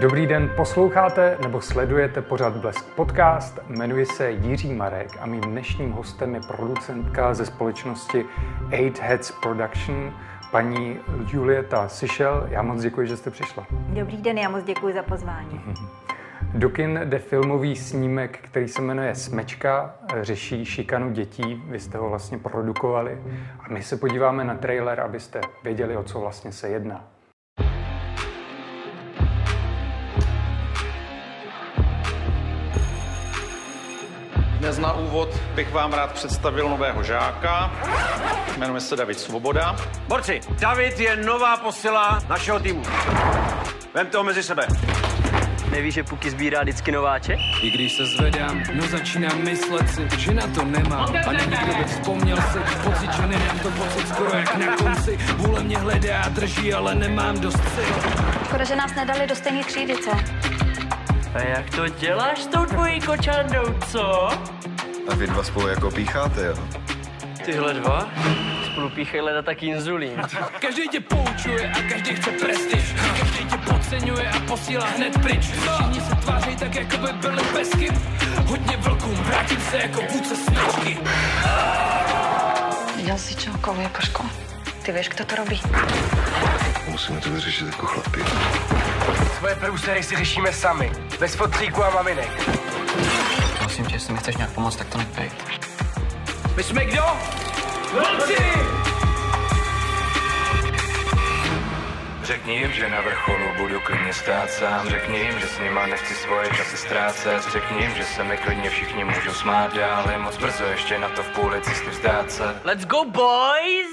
Dobrý den, posloucháte nebo sledujete pořad Blesk Podcast. Jmenuji se Jiří Marek a mým dnešním hostem je producentka ze společnosti Eight Heads Production, paní Julieta Sišel. Já moc děkuji, že jste přišla. Dobrý den, já moc děkuji za pozvání. Do kin jde filmový snímek, který se jmenuje Smečka, řeší šikanu dětí. Vy jste ho vlastně produkovali. A my se podíváme na trailer, abyste věděli, o co vlastně se jedná. Dnes na úvod bych vám rád představil nového žáka. Jmenuje se David Svoboda. Borci, David je nová posila našeho týmu. Vemte ho mezi sebe. Nevíš, že Puky sbírá vždycky nováče? I když se zvedám, no začínám myslet si, že na to nemám. A nikdo by vzpomněl si, pocit, že nemám to pocit skoro jak na konci. Vůle mě hledá a drží, ale nemám dost sil. Škoda, že nás nedali do stejné třídy, co? A jak to děláš s tou tvojí kočandou, co? A vy dva spolu jako pícháte, jo? Tyhle dva? Spolu píchají leda tak inzulín. Každý tě poučuje a každý chce prestiž. Každý tě podceňuje a posílá hned pryč. Všichni se tváří tak, jako by byli bez chyb. Hodně vlkům, vrátím se jako vůdce smečky. Viděl jsi čelkově po škole? Ty víš, kdo to robí? Musíme to vyřešit jako chlapi. Svoje průsery si řešíme sami. Bez fotříku a maminek. Prosím tě, jestli mi chceš nějak pomoct, tak to nepej. My jsme kdo? Vlci! Řekni jim, že na vrcholu budu klidně stát sám. Řekni jim, že s nima nechci svoje časy ztrácet. Řekni jim, že se mi klidně všichni můžou smát. Dál Je moc brzo ještě na to v půli cesty vzdát se. Let's go, boys!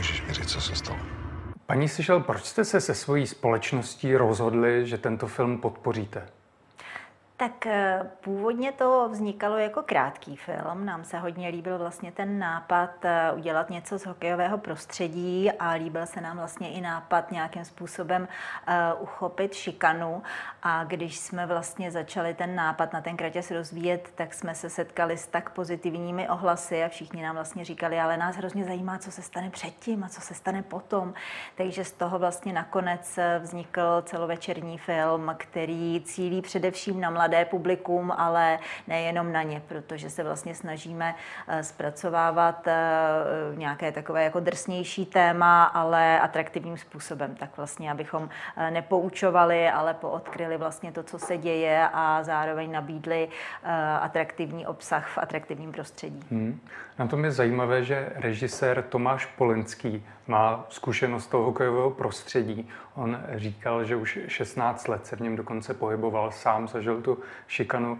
Můžeš mi říct, co se stalo? Paní Sišel, proč jste se se svojí společností rozhodli, že tento film podpoříte? Tak eh, původně to vznikalo jako krátký film. Nám se hodně líbil vlastně ten nápad eh, udělat něco z hokejového prostředí a líbil se nám vlastně i nápad nějakým způsobem eh, uchopit šikanu. A když jsme vlastně začali ten nápad na ten kratěs rozvíjet, tak jsme se setkali s tak pozitivními ohlasy a všichni nám vlastně říkali, ale nás hrozně zajímá, co se stane předtím a co se stane potom. Takže z toho vlastně nakonec vznikl celovečerní film, který cílí především na mladé publikum, ale nejenom na ně, protože se vlastně snažíme eh, zpracovávat eh, nějaké takové jako drsnější téma, ale atraktivním způsobem. Tak vlastně, abychom eh, nepoučovali, ale poodkryli vlastně to, co se děje a zároveň nabídli atraktivní obsah v atraktivním prostředí. Hmm. Na tom je zajímavé, že režisér Tomáš Polenský má zkušenost toho hokejového prostředí. On říkal, že už 16 let se v něm dokonce pohyboval, sám zažil tu šikanu.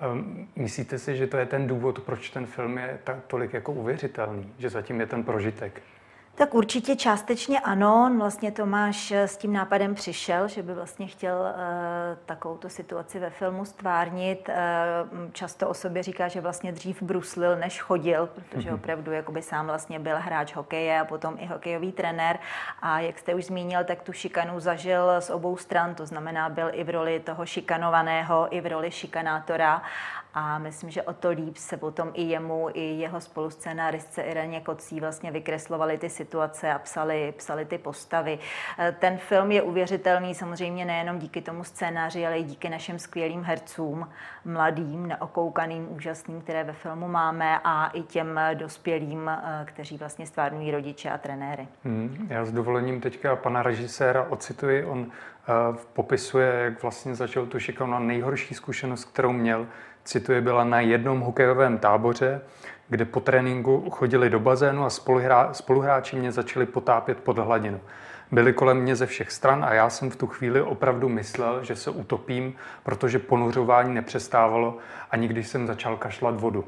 Ehm, Myslíte si, že to je ten důvod, proč ten film je tak tolik jako uvěřitelný, že zatím je ten prožitek? Tak určitě částečně ano. Vlastně Tomáš s tím nápadem přišel, že by vlastně chtěl uh, takovouto situaci ve filmu stvárnit. Uh, často o sobě říká, že vlastně dřív bruslil, než chodil, protože mm-hmm. opravdu jakoby sám vlastně byl hráč hokeje a potom i hokejový trenér. A jak jste už zmínil, tak tu šikanu zažil z obou stran, to znamená, byl i v roli toho šikanovaného, i v roli šikanátora. A myslím, že o to líp se potom i jemu, i jeho spoluscénáristce Ireně Kocí vlastně vykreslovali ty situace a psali, psali ty postavy. Eh, Ten film je uvěřitelný samozřejmě nejenom díky tomu scénáři, ale i díky našim skvělým hercům, mladým, neokoukaným, úžasným, které ve filmu máme a i těm dospělým, eh, kteří vlastně stvárnují rodiče a trenéry. Hmm. Já s dovolením teďka pana režiséra ocituji. On uh, popisuje, jak vlastně začal tu šikanu nejhorší zkušenost, kterou měl, cituje, byla na jednom hokejovém táboře, kde po tréninku chodili do bazénu a spoluhrá, spoluhráči mě začali potápět pod hladinu. Byli kolem mě ze všech stran a já jsem v tu chvíli opravdu myslel, že se utopím, protože ponořování nepřestávalo a nikdy jsem začal kašlat vodu.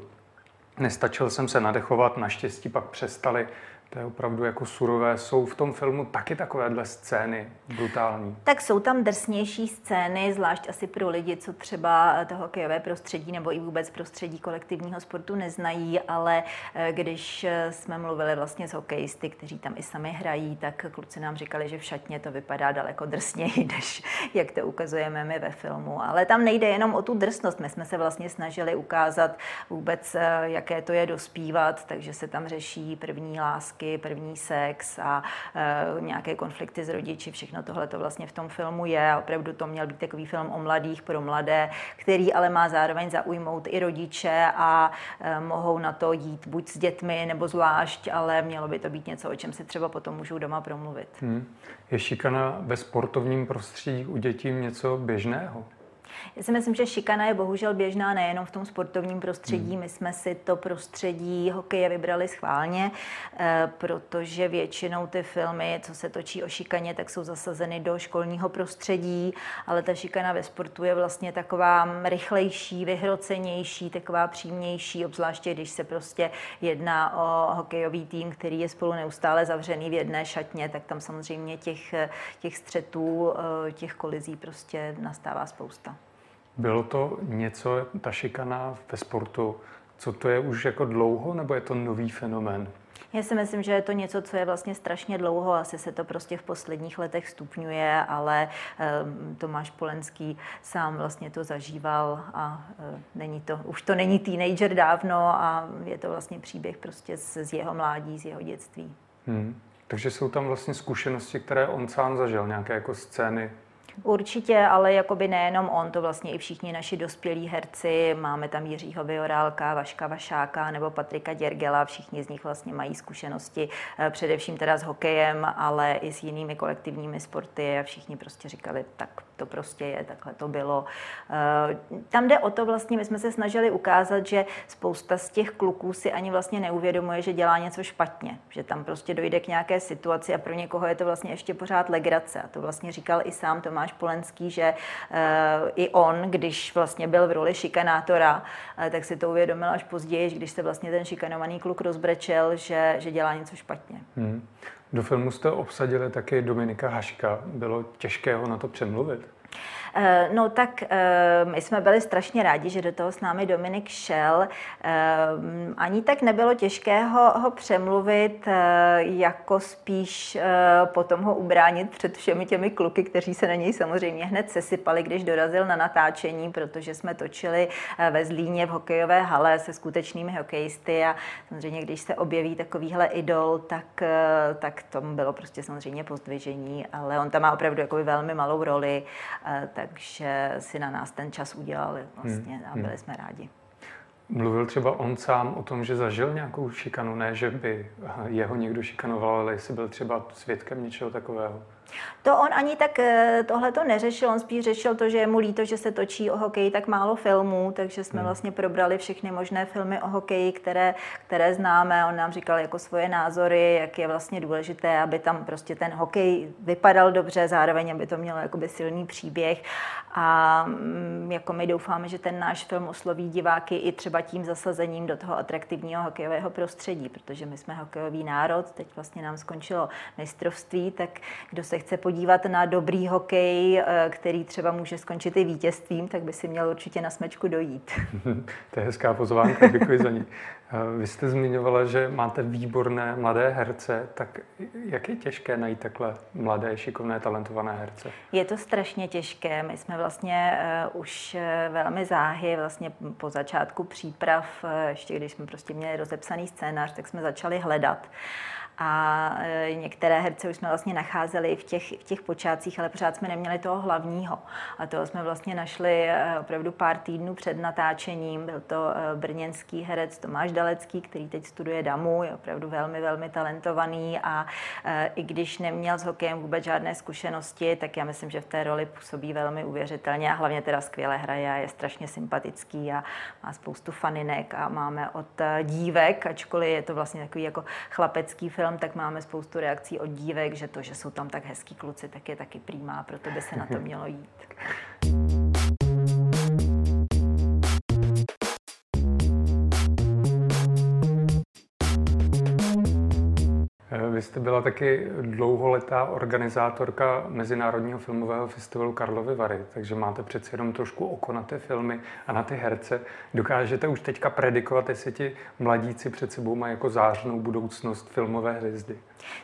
Nestačil jsem se nadechovat, naštěstí pak přestali To je opravdu jako surové. Jsou v tom filmu taky takovéhle scény brutální? Tak jsou tam drsnější scény, zvlášť asi pro lidi, co třeba to hokejové prostředí nebo i vůbec prostředí kolektivního sportu neznají, ale eh, když eh, jsme mluvili vlastně s hokejisty, kteří tam i sami hrají, tak kluci nám říkali, že v šatně to vypadá daleko drsněji, než jak to ukazujeme my ve filmu. Ale tam nejde jenom o tu drsnost. My jsme se vlastně snažili ukázat vůbec, eh, jaké to je dospívat, takže se tam řeší první lásky, první sex a e, nějaké konflikty s rodiči. Všechno tohle to vlastně v tom filmu je a opravdu to měl být takový film o mladých pro mladé, který ale má zároveň zaujmout i rodiče a e, mohou na to jít buď s dětmi nebo zvlášť, ale mělo by to být něco, o čem si třeba potom můžou doma promluvit. Hmm. Je šikana ve sportovním prostředí u dětí něco běžného? Já si myslím, že šikana je bohužel běžná nejenom v tom sportovním prostředí. Hmm. My jsme si to prostředí hokeje vybrali schválně, eh, protože většinou ty filmy, co se točí o šikaně, tak jsou zasazeny do školního prostředí, ale ta šikana ve sportu je vlastně taková rychlejší, vyhrocenější, taková přímější, obzvláště když se prostě jedná o hokejový tým, který je spolu neustále zavřený v jedné šatně, tak tam samozřejmě těch, těch střetů, eh, těch kolizí prostě nastává spousta. Bylo to něco, ta šikana ve sportu, co to je už jako dlouho, nebo je to nový fenomén? Já si myslím, že je to něco, co je vlastně strašně dlouho, asi se to prostě v posledních letech stupňuje, ale um, Tomáš Polenský sám vlastně to zažíval a uh, není to, už to není teenager dávno a je to vlastně příběh prostě z, z jeho mládí, z jeho dětství. Hmm. Takže jsou tam vlastně zkušenosti, které on sám zažil, nějaké jako scény Určitě, ale jakoby nejenom on, to vlastně i všichni naši dospělí herci, máme tam Jiřího Viorálka, Vaška Vašáka nebo Patrika Děrgela, všichni z nich vlastně mají zkušenosti eh, především teda s hokejem, ale i s jinými kolektivními sporty a všichni prostě říkali, tak to prostě je, takhle to bylo. Eh, tam jde o to vlastně, my jsme se snažili ukázat, že spousta z těch kluků si ani vlastně neuvědomuje, že dělá něco špatně, že tam prostě dojde k nějaké situaci a pro někoho je to vlastně ještě pořád legrace. A to vlastně říkal i sám Tomáš Polenský, že eh, i on, když vlastně byl v roli šikanátora, eh, tak si to uvědomil až později, když se vlastně ten šikanovaný kluk rozbrečel, že, že dělá něco špatně. Hmm. Do filmu jste obsadili taky Dominika Haška. Bylo těžké ho na to přemluvit? Eh, no tak eh, my jsme byli strašně rádi, že do toho s námi Dominik šel. Eh, ani tak nebylo těžké ho, ho přemluvit, jako spíš potom ho ubránit před všemi těmi kluky, kteří se na něj samozřejmě hned sesypali, když dorazil na natáčení, protože jsme točili ve Zlíně v hokejové hale se skutečnými hokejisty a samozřejmě, když se objeví takovýhle idol, tak, tak tomu bylo prostě samozřejmě pozdvižení, ale on tam má opravdu velmi malou roli, tak takže si na nás ten čas udělali vlastně hmm. a byli hmm. jsme rádi. Mluvil třeba on sám o tom, že zažil nějakou šikanu, ne, že by jeho někdo šikanoval, ale jestli byl třeba svědkem něčeho takového? To on ani tak eh, tohle to neřešil, on spíš řešil to, že je mu líto, že se točí o hokeji tak málo filmů, takže jsme hmm. vlastně probrali všechny možné filmy o hokeji, které, které známe. On nám říkal jako svoje názory, jak je vlastně důležité, aby tam prostě ten hokej vypadal dobře, zároveň aby to mělo jakoby silný příběh. A mm, jako my doufáme, že ten náš film osloví diváky i třeba tím zasazením do toho atraktivního hokejového prostředí, protože my jsme hokejový národ, teď vlastně nám skončilo mistrovství, tak kdo se chce podívat na dobrý hokej, eh, který třeba může skončit i vítězstvím, tak by si měl určitě na smečku dojít. to je hezká pozvánka, děkuji za ní. Eh, vy jste zmiňovala, že máte výborné mladé herce, tak jak je těžké najít takhle mladé, šikovné, talentované herce? Je to strašně těžké. My jsme vlastně uh, už velmi záhy, vlastně po začátku příprav, ještě když jsme prostě měli rozepsaný scénář, tak jsme začali hledat. A e, některé herce už jsme vlastně nacházeli v těch, v těch počátcích, ale pořád jsme neměli toho hlavního. A toho jsme vlastně našli e, opravdu pár týdnů před natáčením. Byl to e, brněnský herec Tomáš Dalecký, který teď studuje DAMu, je opravdu velmi, velmi talentovaný a i když neměl s hokejem vůbec žádné zkušenosti, tak já myslím, že v té roli působí velmi uvěřitelně a hlavně teda skvěle hraje a je strašně sympatický a má spoustu faninek a máme od dívek, ačkoliv je to vlastně takový jako chlapecký film, film, tak máme spoustu reakcí od dívek, že to, že jsou tam tak hezký kluci, tak je taky přímá, proto by se na to mělo jít. Vy jste byla taky dlouholetá organizátorka Mezinárodního filmového festivalu Karlovy Vary, takže máte přeci jenom trošku oko na ty filmy a na ty herce. Dokážete už teďka predikovat, jestli ti mladíci před sebou mají jako zářnou budoucnost filmové hvězdy?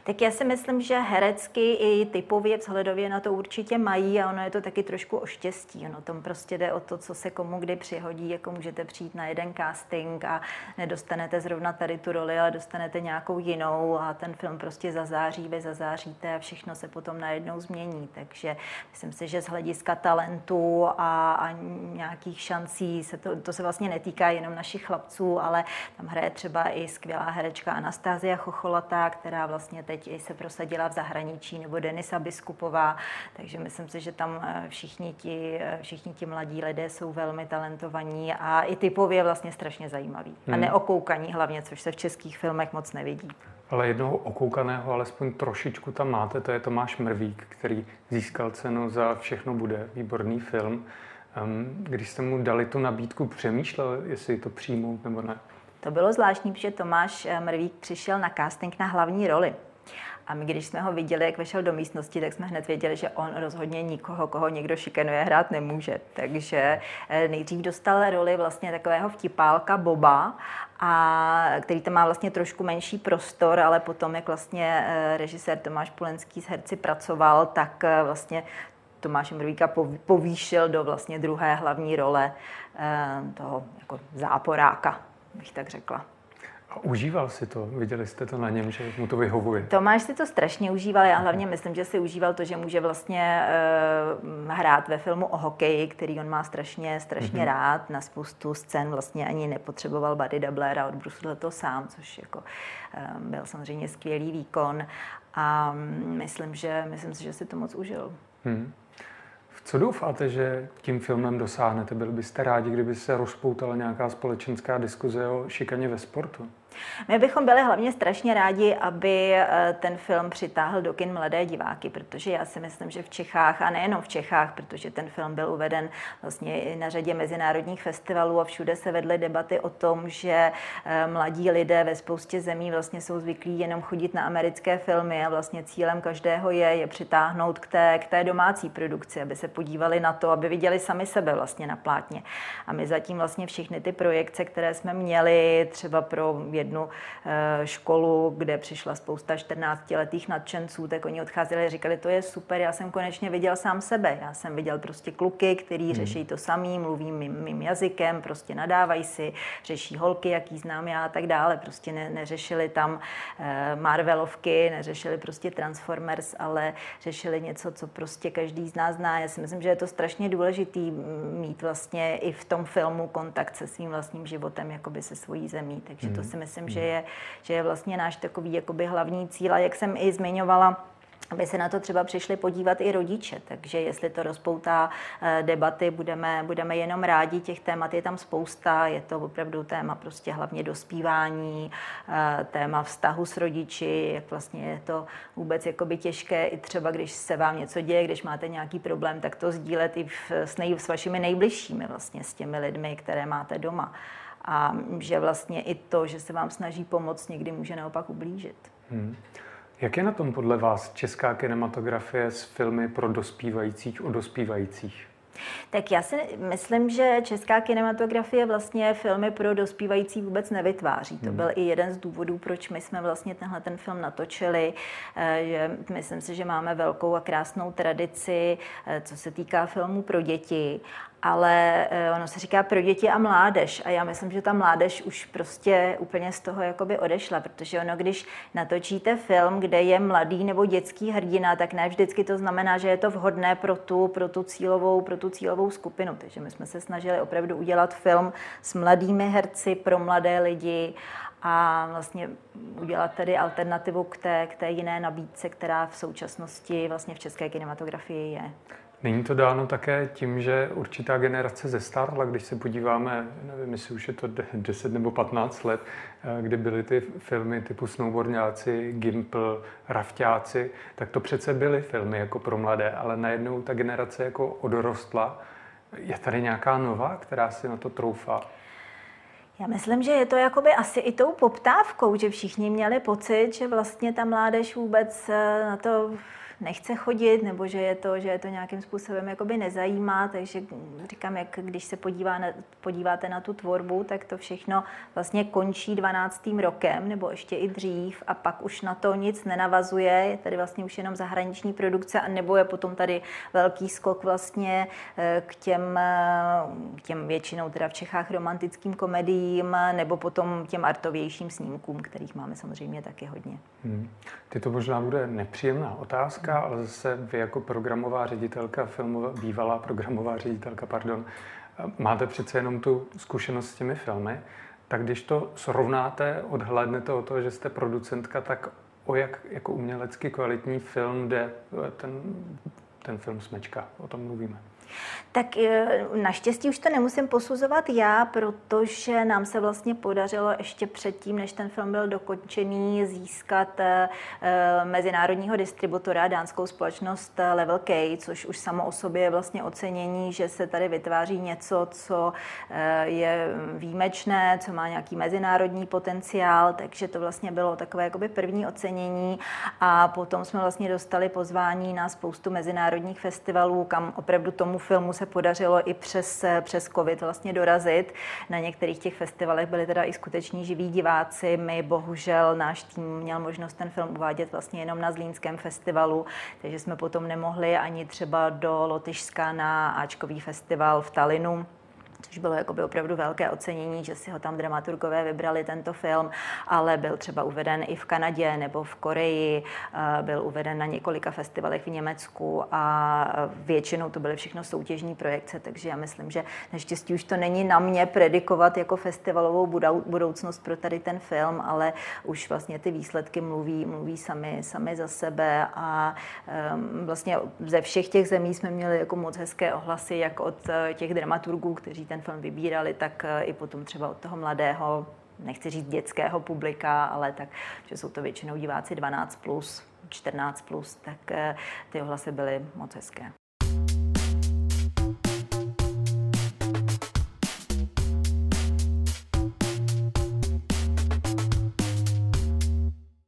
Tak já si myslím, že herecky i typově, vzhledově na to určitě mají a ono je to taky trošku o štěstí. Ono tom prostě jde o to, co se komu kdy přihodí, jako můžete přijít na jeden casting a nedostanete zrovna tady tu roli, ale dostanete nějakou jinou a ten film prostě zazáří, vy zazáříte a všechno se potom najednou změní. Takže myslím si, že z hlediska talentu a, a nějakých šancí se to, to se vlastně netýká jenom našich chlapců, ale tam hraje třeba i skvělá herečka Anastázia Chocholatá, která vlastně teď i se prosadila v zahraničí, nebo Denisa Biskupová, takže myslím si, že tam eh, všichni ti, eh, všichni ti mladí lidé jsou velmi talentovaní a i typově vlastně strašně zajímaví. Hmm. A neokoukaní hlavně, což se v českých filmech moc nevidí. Ale jednoho okoukaného alespoň trošičku tam máte, to je Tomáš Mrvík, který získal cenu za Všechno bude, výborný film. Když jste mu dali tu nabídku, přemýšlel, jestli to přijmout nebo ne? To bylo zvláštní, protože Tomáš eh, Mrvík přišel na casting na hlavní roli. A my, když jsme ho viděli, jak vešel do místnosti, tak jsme hned věděli, že on rozhodně nikoho, koho někdo šikanuje, hrát nemůže. Takže eh, nejdřív dostal roli vlastně takového vtipálka Boba, a který tam má vlastně trošku menší prostor, ale potom, jak vlastně eh, režisér Tomáš Pulenský s herci pracoval, tak vlastně Tomáše Mrvíka povýšil do vlastně druhé hlavní role toho jako záporáka bych tak řekla. A užíval si to? Viděli jste to na něm, že mu to vyhovuje? Tomáš si to strašně užíval. Já hlavně myslím, že si užíval to, že může vlastně uh, hrát ve filmu o hokeji, který on má strašně, strašně mm-hmm. rád. Na spoustu scén vlastně ani nepotřeboval body doublera, odbrusil to sám, což jako uh, byl samozřejmě skvělý výkon. A um, myslím, že, myslím si, že si to moc užil. Hmm. Co doufáte, že tím filmem dosáhnete? Byli byste rádi, kdyby se rozpoutala nějaká společenská diskuze o šikaně ve sportu? My bychom byli hlavně strašně rádi, aby eh, ten film přitáhl do kin mladé diváky, protože já si myslím, že v Čechách, a nejenom v Čechách, protože ten film byl uveden vlastně i na řadě mezinárodních festivalů a všude se vedly debaty o tom, že eh, mladí lidé ve spoustě zemí vlastně jsou zvyklí jenom chodit na americké filmy a vlastně cílem každého je je přitáhnout k té, k té domácí produkci, aby se podívali na to, aby viděli sami sebe vlastně na plátně. A my zatím vlastně všechny ty projekce, které jsme měli třeba pro jednu eh, školu, kde přišla spousta 14-letých nadšenců, tak oni odcházeli a říkali, to je super, já jsem konečně viděl sám sebe. Já jsem viděl prostě kluky, který hmm. řeší to samý, mluví mým, mým jazykem, prostě nadávají si, řeší holky, jaký znám já a tak dále. Prostě ne, neřešili tam eh, Marvelovky, neřešili prostě Transformers, ale řešili něco, co prostě každý z nás zná. Já si myslím, že je to strašně důležitý mít vlastně i v tom filmu kontakt se svým vlastním životem, jakoby se svojí zemí. Takže to hmm. si myslím, myslím, že je, že je vlastně náš takový jakoby hlavní cíl. A jak jsem i zmiňovala, aby se na to třeba přišli podívat i rodiče. Takže jestli to rozpoutá eh, debaty, budeme, budeme jenom rádi. Těch témat je tam spousta. Je to opravdu téma prostě hlavně dospívání, eh, téma vztahu s rodiči, jak vlastně je to vůbec jakoby těžké i třeba, když se vám něco děje, když máte nějaký problém, tak to sdílet i v, s, nej, s vašimi nejbližšími vlastně, s těmi lidmi, které máte doma a že vlastně i to, že se vám snaží pomoct, někdy může naopak ublížit. Hmm. Jak je na tom podle vás česká kinematografie s filmy pro dospívajících o dospívajících? Tak já si myslím, že česká kinematografie vlastně filmy pro dospívající vůbec nevytváří. To hmm. byl i jeden z důvodů, proč my jsme vlastně tenhle ten film natočili. Eh, že myslím si, že máme velkou a krásnou tradici, eh, co se týká filmů pro děti ale eh, ono se říká pro děti a mládež a já myslím, že ta mládež už prostě úplně z toho jakoby odešla, protože ono, když natočíte film, kde je mladý nebo dětský hrdina, tak ne vždycky to znamená, že je to vhodné pro tu, pro tu, cílovou, pro tu cílovou skupinu. Takže my jsme se snažili opravdu udělat film s mladými herci pro mladé lidi a vlastně udělat tedy alternativu k té, k té jiné nabídce, která v současnosti vlastně v české kinematografii je. Není to dáno také tím, že určitá generace zestárla, když se podíváme, nevím, jestli už je to 10 nebo 15 let, eh, kdy byly ty filmy typu Snowboardňáci, Gimple, Rafťáci, tak to přece byly filmy jako pro mladé, ale najednou ta generace jako odrostla. Je tady nějaká nová, která si na to troufá? Já myslím, že je to jakoby asi i tou poptávkou, že všichni měli pocit, že vlastně ta mládež vůbec eh, na to nechce chodit, nebo že je to, že je to nějakým způsobem jakoby nezajímá, takže říkám, jak když se podívá na, podíváte na tu tvorbu, tak to všechno vlastně končí 12. rokem, nebo ještě i dřív a pak už na to nic nenavazuje, je tady vlastně už jenom zahraniční produkce, a nebo je potom tady velký skok vlastně eh, k těm, eh, těm většinou teda v Čechách romantickým komediím, nebo potom těm artovějším snímkům, kterých máme samozřejmě taky hodně. Hmm. Ty to možná bude nepříjemná otázka, otázka, ale zase vy jako programová ředitelka, filmová, bývalá programová ředitelka, pardon, máte přece jenom tu zkušenost s těmi filmy, tak když to srovnáte, odhlédnete o to, že jste producentka, tak o jak jako umělecky kvalitní film jde ten, ten film Smečka, o tom mluvíme. Tak e, naštěstí už to nemusím posuzovat já, protože nám se vlastně podařilo ještě předtím, než ten film byl dokončený, získat e, e, mezinárodního distributora, dánskou společnost Level K, což už samo o sobě je vlastně ocenění, že se tady vytváří něco, co je výjimečné, co má nějaký mezinárodní potenciál, takže to vlastně bylo takové jakoby první ocenění. A potom jsme vlastně dostali pozvání na spoustu mezinárodních festivalů, kam opravdu tomu filmu se podařilo i přes, přes covid vlastně dorazit. Na některých těch festivalech byli teda i skuteční živí diváci. My bohužel náš tým měl možnost ten film uvádět vlastně jenom na Zlínském festivalu, takže jsme potom nemohli ani třeba do Lotyšska na Ačkový festival v Talinu což bylo jakoby opravdu velké ocenění, že si ho tam dramaturgové vybrali tento film, ale byl třeba uveden i v Kanadě nebo v Koreji, eh, byl uveden na několika festivalech v Německu a většinou to byly všechno soutěžní projekce, takže já myslím, že naštěstí už to není na mě predikovat jako festivalovou budoucnost pro tady ten film, ale už vlastně ty výsledky mluví, mluví sami, sami za sebe a um, vlastně ze všech těch zemí jsme měli jako moc hezké ohlasy, jak od eh, těch dramaturgů, kteří ten film vybírali, tak eh, i potom třeba od toho mladého, nechci říct dětského publika, ale tak, že jsou to většinou diváci 12+, plus, 14+, plus, tak eh, ty ohlasy byly moc hezké.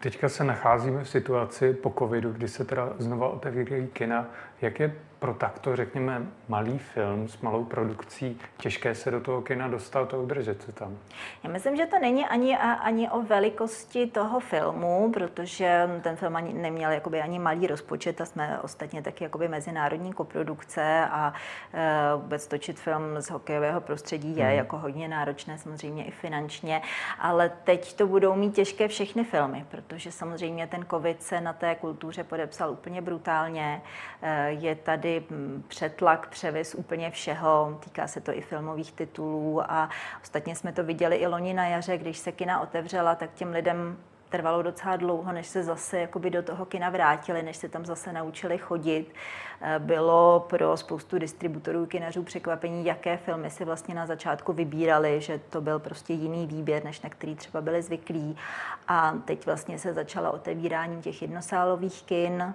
Teďka se nacházíme v situaci po covidu, kdy se teda znova otevírají kina. Jak je pro takto, řekněme, malý film s malou produkcí těžké se do toho kina dostat a udržet se tam? Já myslím, že to není ani, ani o velikosti toho filmu, protože ten film ani neměl jakoby ani malý rozpočet a jsme ostatně taky jakoby mezinárodní koprodukce a e, vůbec točit film z hokejového prostředí je hmm. jako hodně náročné, samozřejmě i finančně, ale teď to budou mít těžké všechny filmy, protože samozřejmě ten covid se na té kultuře podepsal úplně brutálně. E, je tady přetlak, převis úplně všeho, týká se to i filmových titulů a ostatně jsme to viděli i loni na jaře, když se kina otevřela, tak těm lidem trvalo docela dlouho, než se zase jakoby do toho kina vrátili, než se tam zase naučili chodit. Eh, bylo pro spoustu distributorů kinařů překvapení, jaké filmy si vlastně na začátku vybírali, že to byl prostě jiný výběr, než na který třeba byli zvyklí. A teď vlastně se začala otevírání těch jednosálových kin,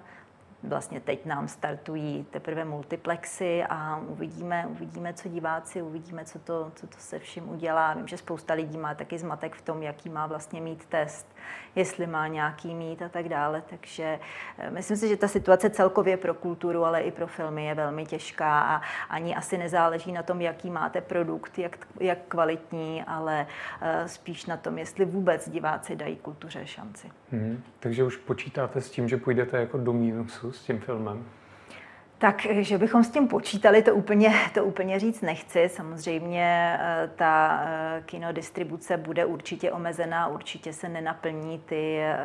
Vlastně teď nám startují teprve multiplexy a uvidíme, uvidíme, co diváci, uvidíme, co to, co to se vším udělá. Vím, že spousta lidí má taky zmatek v tom, jaký má vlastně mít test, jestli má nějaký mít a tak dále. Takže eh, myslím si, že ta situace celkově pro kulturu, ale i pro filmy je velmi těžká a ani asi nezáleží na tom, jaký máte produkt, jak, jak kvalitní, ale eh, spíš na tom, jestli vůbec diváci dají kultuře šanci. Hmm, takže už počítáte s tím, že půjdete jako do mínusu s tím filmem? Tak, že bychom s tím počítali, to úplně, to úplně říct nechci. Samozřejmě eh, ta eh, kinodistribuce bude určitě omezená, určitě se nenaplní ty, eh,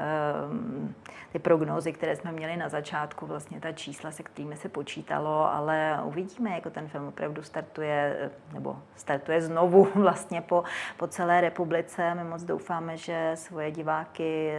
ty prognózy, které jsme měli na začátku, vlastně ta čísla, se kterými se počítalo, ale uvidíme, jako ten film opravdu startuje, nebo startuje znovu vlastně po, po celé republice. My moc doufáme, že svoje diváky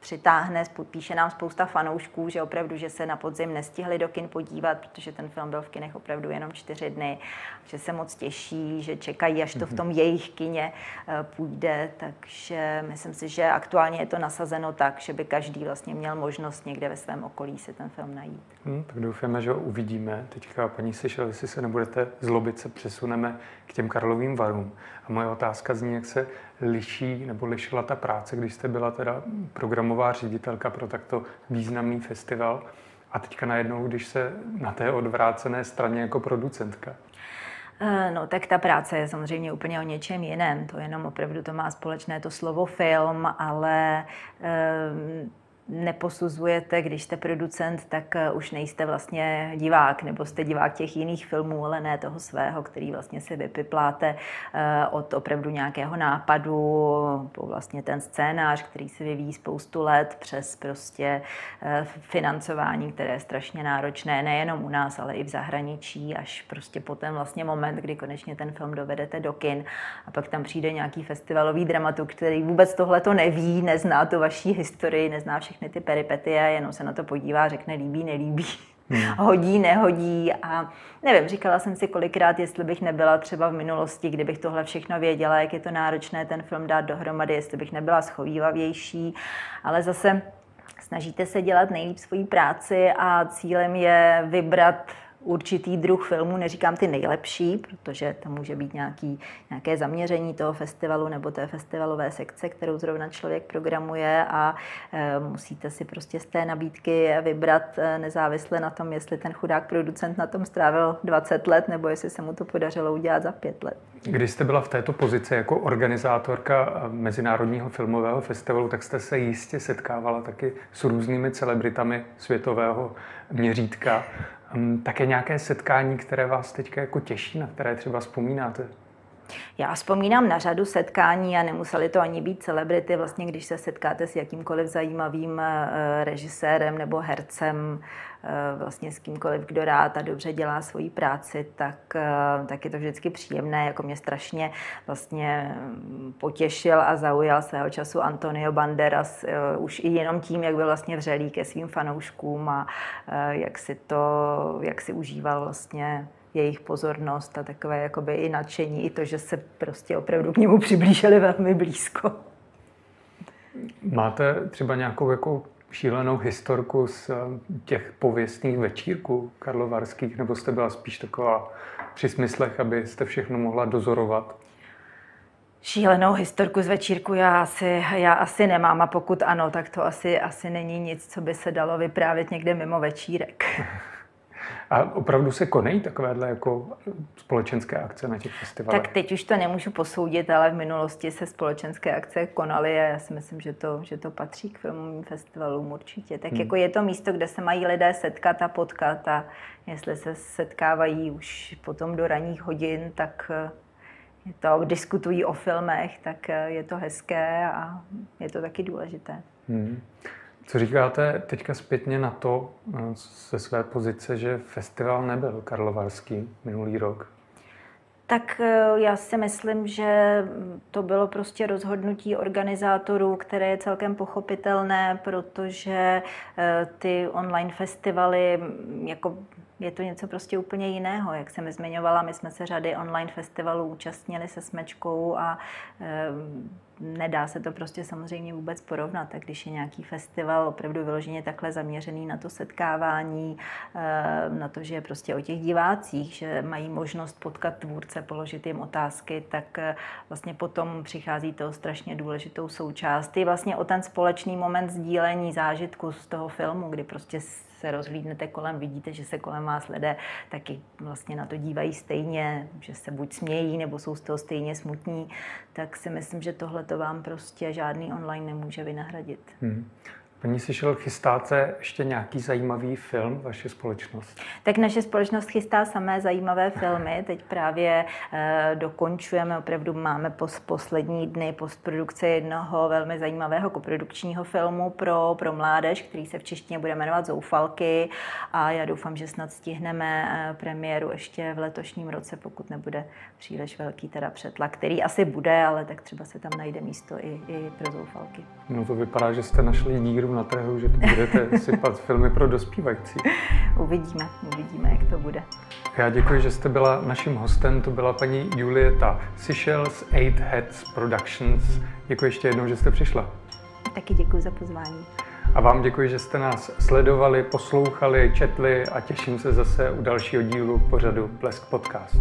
přitáhne, píše nám spousta fanoušků, že opravdu, že se na podzim nestihli do kin podívat, protože ten film byl v kinech opravdu jenom čtyři dny, že se moc těší, že čekají, až to v tom jejich kině eh, půjde, takže myslím si, že aktuálně je to nasazeno tak, že by každý vlastně měl možnost někde ve svém okolí si ten film najít. Hmm, tak doufáme, že ho uvidíme. Teďka, paní Sešel, jestli se nebudete zlobit, se přesuneme k těm Karlovým varům. A moje otázka zní, jak se liší nebo lišila ta práce, když jste byla teda programová ředitelka pro takto významný festival a teďka najednou, když se na té odvrácené straně jako producentka. Eh, no, tak ta práce je samozřejmě úplně o něčem jiném. To jenom opravdu to má společné to slovo film, ale um, neposuzujete, když jste producent, tak eh, už nejste vlastně divák, nebo jste divák těch jiných filmů, ale ne toho svého, který vlastně si vypipláte eh, od opravdu nějakého nápadu, po vlastně ten scénář, který se vyvíjí spoustu let, přes prostě eh, financování, které je strašně náročné, nejenom u nás, ale i v zahraničí, až prostě po ten vlastně moment, kdy konečně ten film dovedete do kin a pak tam přijde nějaký festivalový dramatuk, který vůbec tohle to neví, nezná tu vaší historii, nezná všechny všechny ty peripetie, jenom se na to podívá, řekne líbí, nelíbí, hmm. hodí, nehodí a nevím, říkala jsem si kolikrát, jestli bych nebyla třeba v minulosti, kdybych tohle všechno věděla, jak je to náročné ten film dát dohromady, jestli bych nebyla schovývavější, ale zase snažíte se dělat nejlíp svoji práci a cílem je vybrat určitý druh filmů, neříkám ty nejlepší, protože tam může být nějaký, nějaké zaměření toho festivalu nebo té festivalové sekce, kterou zrovna člověk programuje a e, musíte si prostě z té nabídky vybrat e, nezávisle na tom, jestli ten chudák producent na tom strávil 20 let nebo jestli se mu to podařilo udělat za pět let. Když jste byla v této pozici jako organizátorka e, Mezinárodního filmového festivalu, tak jste se jistě setkávala taky s různými celebritami světového měřítka. Hm, také nějaké setkání, které vás teď jako těší, na které třeba vzpomínáte? Já vzpomínám na řadu setkání a nemuseli to ani být celebrity. Vlastně, když se setkáte s jakýmkoliv zajímavým eh, režisérem nebo hercem, vlastně s kýmkoliv, kdo rád a dobře dělá svoji práci, tak, eh, tak je to vždycky příjemné. Jako mě strašně vlastně hm, potěšil a zaujal svého času Antonio Banderas už i jenom tím, jak byl vlastně vřelý ke svým fanouškům a jak si to, jak si užíval vlastně jejich pozornost a takové jakoby i nadšení, i to, že se prostě opravdu k němu přiblížili velmi blízko. Máte třeba nějakou jako šílenou historku z eh, těch pověstných večírků karlovarských, nebo jste byla spíš taková při smyslech, abyste všechno mohla dozorovat? Šílenou historku z večírku já asi, já asi nemám a pokud ano, tak to asi, asi není nic, co by se dalo vyprávět někde mimo večírek. A opravdu se konají takovéhle jako společenské akce na těch festivalech? Tak teď už to nemůžu posoudit, ale v minulosti se společenské akce konaly a já si myslím, že to, že to patří k filmovým festivalům určitě. Tak hmm. jako je to místo, kde se mají lidé setkat a potkat a jestli se setkávají už potom do ranních hodin, tak eh, je to, diskutují o filmech, tak eh, je to hezké a je to taky důležité. Hmm. Co říkáte teďka zpětně na to eh, ze své pozice, že festival nebyl karlovarský minulý rok? Tak eh, já si myslím, že to bylo prostě rozhodnutí organizátorů, které je celkem pochopitelné, protože eh, ty online festivaly jako je to něco prostě úplně jiného. Jak jsem zmiňovala, my jsme se řady online festivalů účastnili se Smečkou a e, nedá se to prostě samozřejmě vůbec porovnat. Tak když je nějaký festival opravdu vyloženě takhle zaměřený na to setkávání, e, na to, že je prostě o těch divácích, že mají možnost potkat tvůrce, položit jim otázky, tak e, vlastně potom přichází to strašně důležitou součást. Je vlastně o ten společný moment sdílení zážitku z toho filmu, kdy prostě se rozhlídnete kolem, vidíte, že se kolem vás lidé taky vlastně na to dívají stejně, že se buď smějí, nebo jsou z toho stejně smutní, tak si myslím, že tohle to vám prostě žádný online nemůže vynahradit. Hmm. Paní Sišel, chystáte ještě nějaký zajímavý film, vaše společnost? Tak naše společnost chystá samé zajímavé filmy. Teď právě e, dokončujeme, opravdu máme pos, poslední dny postprodukce jednoho velmi zajímavého koprodukčního filmu pro, pro mládež, který se v češtině bude jmenovat Zoufalky a já doufám, že snad stihneme e, premiéru ještě v letošním roce, pokud nebude příliš velký teda přetlak, který asi bude, ale tak třeba se tam najde místo i, i pro Zoufalky. No to vypadá, že jste našli díru opravdu na trhu, že budete sypat filmy pro dospívající. Uvidíme, uvidíme, jak to bude. Já děkuji, že jste byla naším hostem. To byla paní Julieta Sišel z Eight Heads Productions. Děkuji ještě jednou, že jste přišla. Taky děkuji za pozvání. A vám děkuji, že jste nás sledovali, poslouchali, četli a těším se zase u dalšího dílu pořadu Blesk Podcast.